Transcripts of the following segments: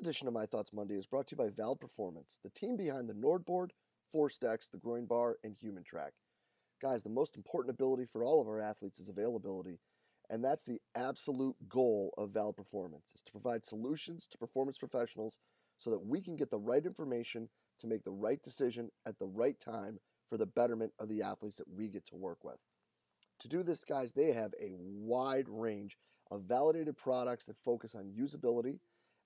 This edition of My Thoughts Monday is brought to you by VALD Performance, the team behind the NordBord, ForceDecks, the GroinBar, and HumanTrak. Guys, the most important ability for all of our athletes is availability, and that's the absolute goal of VALD Performance, is to provide solutions to performance professionals so that we can get the right information to make the right decision at the right time for the betterment of the athletes that we get to work with. To do this, guys, they have a wide range of validated products that focus on usability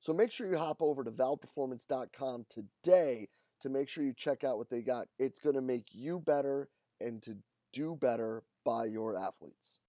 So make sure you hop over to valdperformance.com today to make sure you check out what they got. It's going to make you better and to do better by your athletes.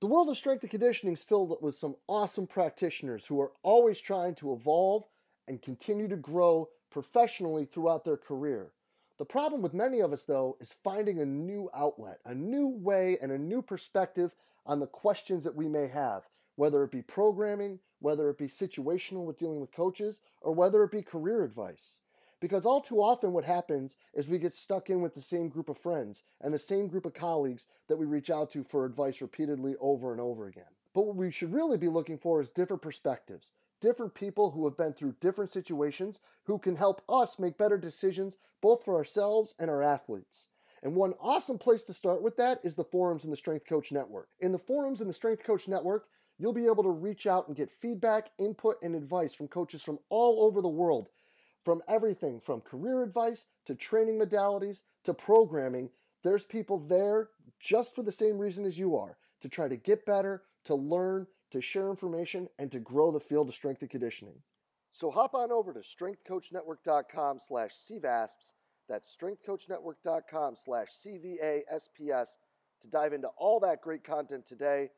The world of strength and conditioning is filled with some awesome practitioners who are always trying to evolve and continue to grow professionally throughout their career. The problem with many of us, though, is finding a new outlet, a new way, and a new perspective on the questions that we may have, whether it be programming, whether it be situational with dealing with coaches, or whether it be career advice. Because all too often, what happens is we get stuck in with the same group of friends and the same group of colleagues that we reach out to for advice repeatedly over and over again. But what we should really be looking for is different perspectives, different people who have been through different situations who can help us make better decisions both for ourselves and our athletes. And one awesome place to start with that is the forums in the Strength Coach Network. In the forums in the Strength Coach Network, you'll be able to reach out and get feedback, input, and advice from coaches from all over the world, from everything from career advice to training modalities to programming. There's people there just for the same reason as you are to try to get better, to learn, to share information, and to grow the field of strength and conditioning. So hop on over to strengthcoachnetwork.com slash CVASPS. That's strengthcoachnetwork.com slash CVASPS to dive into all that great content today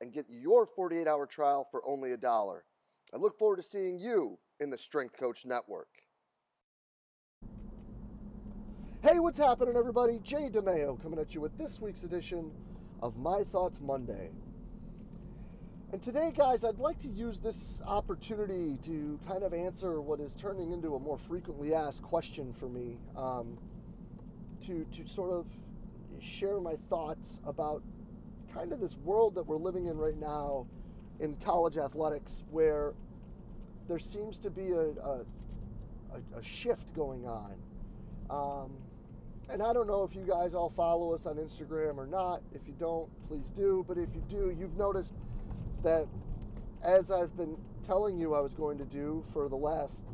and get your 48 hour trial for only a dollar. I look forward to seeing you in the Strength Coach Network. Hey, what's happening, everybody? Jay DeMayo coming at you with this week's edition of My Thoughts Monday. And today, guys, I'd like to use this opportunity to kind of answer what is turning into a more frequently asked question for me. Um, to, to sort of share my thoughts about kind of this world that we're living in right now in college athletics where there seems to be a, a, a shift going on. Um, and I don't know if you guys all follow us on Instagram or not. If you don't, please do. But if you do, you've noticed that as I've been telling you I was going to do for the last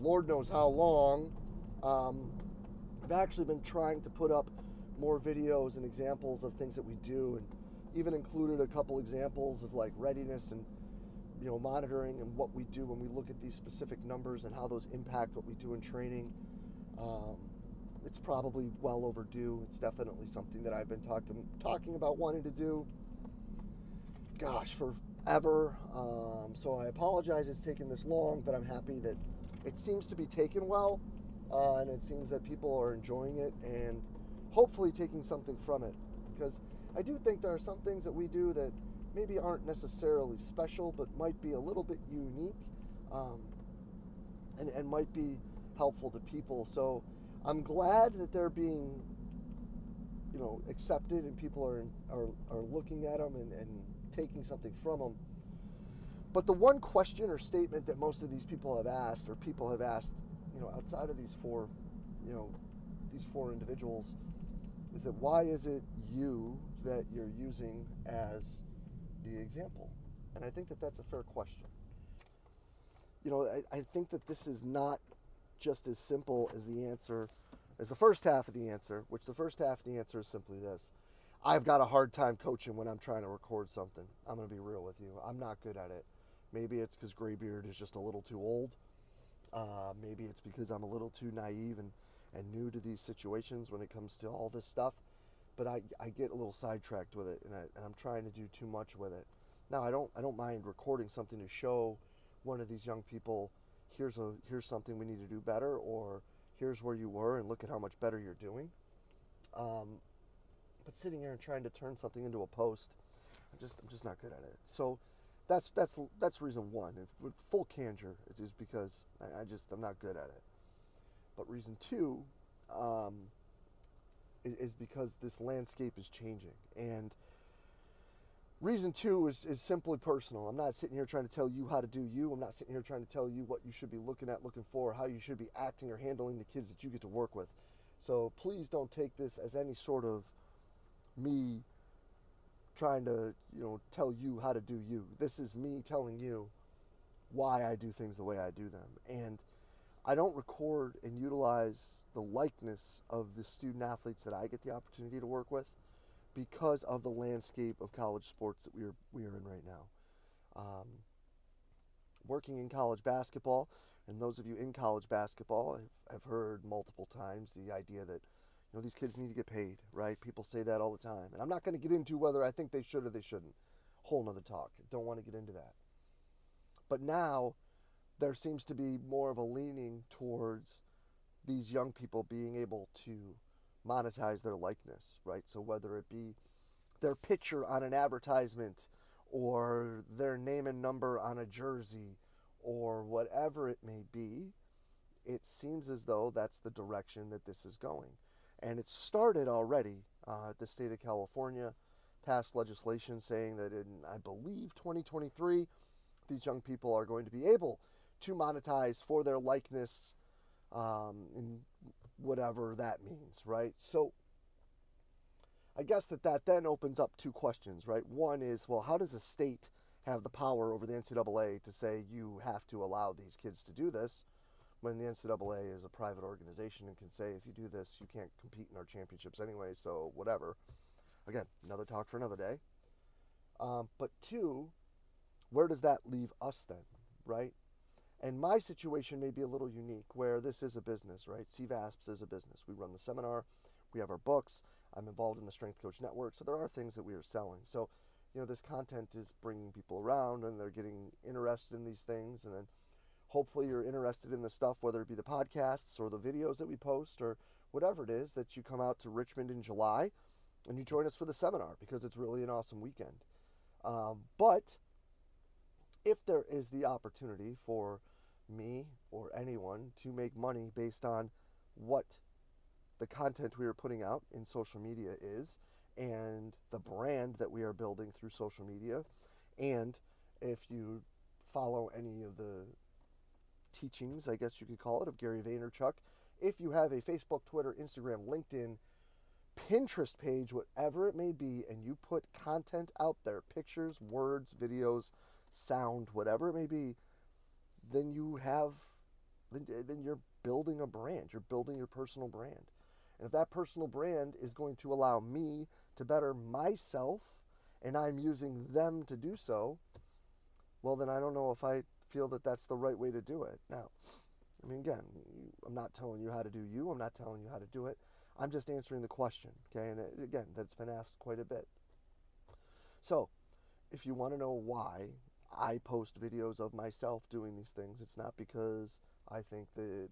Lord knows how long, um, I've actually been trying to put up more videos and examples of things that we do, and even included a couple examples of like readiness and you know monitoring and what we do when we look at these specific numbers and how those impact what we do in training. Um, it's probably well overdue. It's definitely something that I've been talking talking about wanting to do. Gosh, forever. Um, so I apologize it's taken this long, but I'm happy that it seems to be taken well, uh, and it seems that people are enjoying it and hopefully taking something from it. Because I do think there are some things that we do that maybe aren't necessarily special, but might be a little bit unique um, and, and might be helpful to people. So I'm glad that they're being, you know, accepted and people are, are, are looking at them and, and taking something from them. But the one question or statement that most of these people have asked, or people have asked, you know, outside of these four, you know, these four individuals, is that why is it you that you're using as the example? And I think that that's a fair question. You know, I, I think that this is not just as simple as the answer, as the first half of the answer, which the first half of the answer is simply this. I've got a hard time coaching when I'm trying to record something. I'm going to be real with you. I'm not good at it. Maybe it's because Graybeard is just a little too old. Uh, maybe it's because I'm a little too naive and and new to these situations when it comes to all this stuff. But I, I get a little sidetracked with it, and, I, and I'm trying to do too much with it. Now I don't I don't mind recording something to show one of these young people here's a here's something we need to do better, or here's where you were and look at how much better you're doing. Um, but sitting here and trying to turn something into a post, I'm just I'm just not good at it. So that's that's that's reason one. If, with full candor, it is because I, I, just I'm not good at it. But reason two um, is, is because this landscape is changing and reason two is, is simply personal. I'm not sitting here trying to tell you how to do you. I'm not sitting here trying to tell you what you should be looking at, looking for, how you should be acting or handling the kids that you get to work with. So please don't take this as any sort of me trying to, you know, tell you how to do you. This is me telling you why I do things the way I do them. And I don't record and utilize the likeness of the student athletes that I get the opportunity to work with because of the landscape of college sports that we are we are in right now. Um, working in college basketball, and those of you in college basketball have, have heard multiple times the idea that you know these kids need to get paid, right? People say that all the time, and I'm not going to get into whether I think they should or they shouldn't. Whole nother talk. Don't want to get into that. But now there seems to be more of a leaning towards these young people being able to monetize their likeness, right? So whether it be their picture on an advertisement or their name and number on a jersey or whatever it may be, it seems as though that's the direction that this is going. And it started already. Uh, the state of California passed legislation saying that in, I believe, 2023, these young people are going to be able to monetize for their likeness um, in whatever that means, right? So I guess that that then opens up two questions, right? One is, well, how does a state have the power over the NCAA to say you have to allow these kids to do this when the NCAA is a private organization and can say if you do this, you can't compete in our championships anyway, so whatever. Again, another talk for another day. Um, but two, where does that leave us then, right? And my situation may be a little unique where this is a business, right? CVASPS is a business. We run the seminar, we have our books, I'm involved in the Strength Coach Network, so there are things that we are selling. So, you know, this content is bringing people around and they're getting interested in these things. And then hopefully you're interested in the stuff, whether it be the podcasts or the videos that we post or whatever it is, that you come out to Richmond in July and you join us for the seminar because it's really an awesome weekend. Um, but if there is the opportunity for me or anyone to make money based on what the content we are putting out in social media is and the brand that we are building through social media. And if you follow any of the teachings, I guess you could call it, of Gary Vaynerchuk, if you have a Facebook, Twitter, Instagram, LinkedIn, Pinterest page, whatever it may be, and you put content out there pictures, words, videos, sound, whatever it may be then you have then, then you're building a brand. You're building your personal brand. And if that personal brand is going to allow me to better myself and I'm using them to do so, well, then I don't know if I feel that that's the right way to do it. Now, I mean, again, I'm not telling you how to do you, I'm not telling you how to do it. I'm just answering the question, okay? And uh, again, that's been asked quite a bit. So, if you want to know why I post videos of myself doing these things. It's not because I think that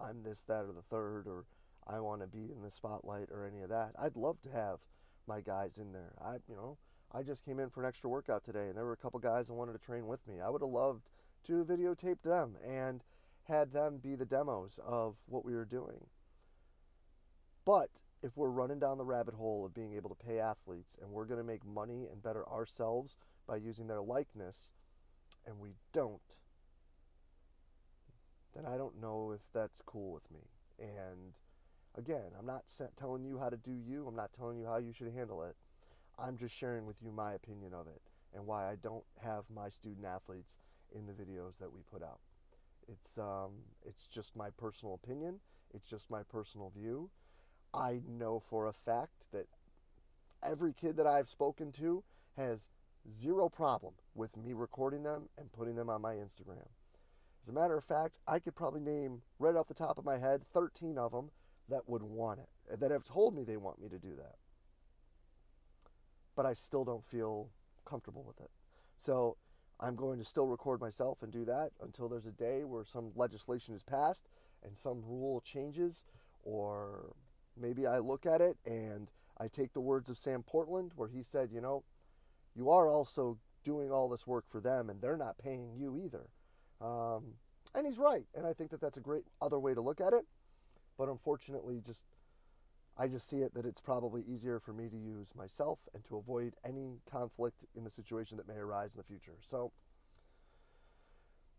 I'm this, that, or the third, or I want to be in the spotlight or any of that. I'd love to have my guys in there. I, you know, I just came in for an extra workout today, and there were a couple guys that wanted to train with me. I would have loved to videotape them and had them be the demos of what we were doing. But if we're running down the rabbit hole of being able to pay athletes and we're going to make money and better ourselves by using their likeness, and we don't, then I don't know if that's cool with me. And again, I'm not telling you how to do you, I'm not telling you how you should handle it. I'm just sharing with you my opinion of it and why I don't have my student athletes in the videos that we put out. It's um, it's just my personal opinion. It's just my personal view. I know for a fact that every kid that I've spoken to has zero problem with me recording them and putting them on my Instagram. As a matter of fact, I could probably name right off the top of my head 13 of them that would want it, uh, that have told me they want me to do that. But I still don't feel comfortable with it. So I'm going to still record myself and do that until there's a day where some legislation is passed and some rule changes, or maybe I look at it and I take the words of Sam Portland where he said, you know, you are also doing all this work for them and they're not paying you either. Um, and he's right. And I think that that's a great other way to look at it. But unfortunately, just I just see it that it's probably easier for me to use myself and to avoid any conflict in the situation that may arise in the future. So,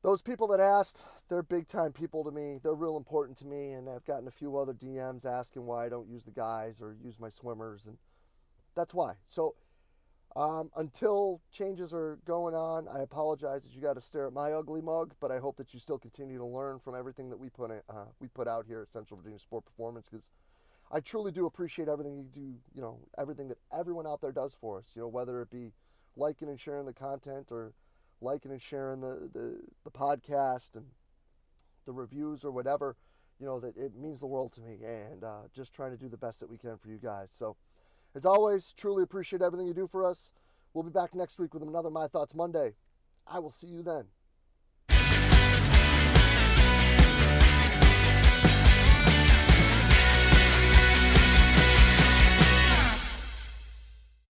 those people that asked, they're big time people to me. They're real important to me. And I've gotten a few other DMs asking why I don't use the guys or use my swimmers. And that's why. So, um, until changes are going on, I apologize that you got to stare at my ugly mug, but I hope that you still continue to learn from everything that we put in, uh, we put out here at Central Virginia Sport Performance because I truly do appreciate everything you do. You know, everything that everyone out there does for us. You know, whether it be liking and sharing the content or liking and sharing the the, the podcast and the reviews or whatever. You know that it means the world to me, and uh, just trying to do the best that we can for you guys. So. As always, truly appreciate everything you do for us. We'll be back next week with another My Thoughts Monday. I will see you then.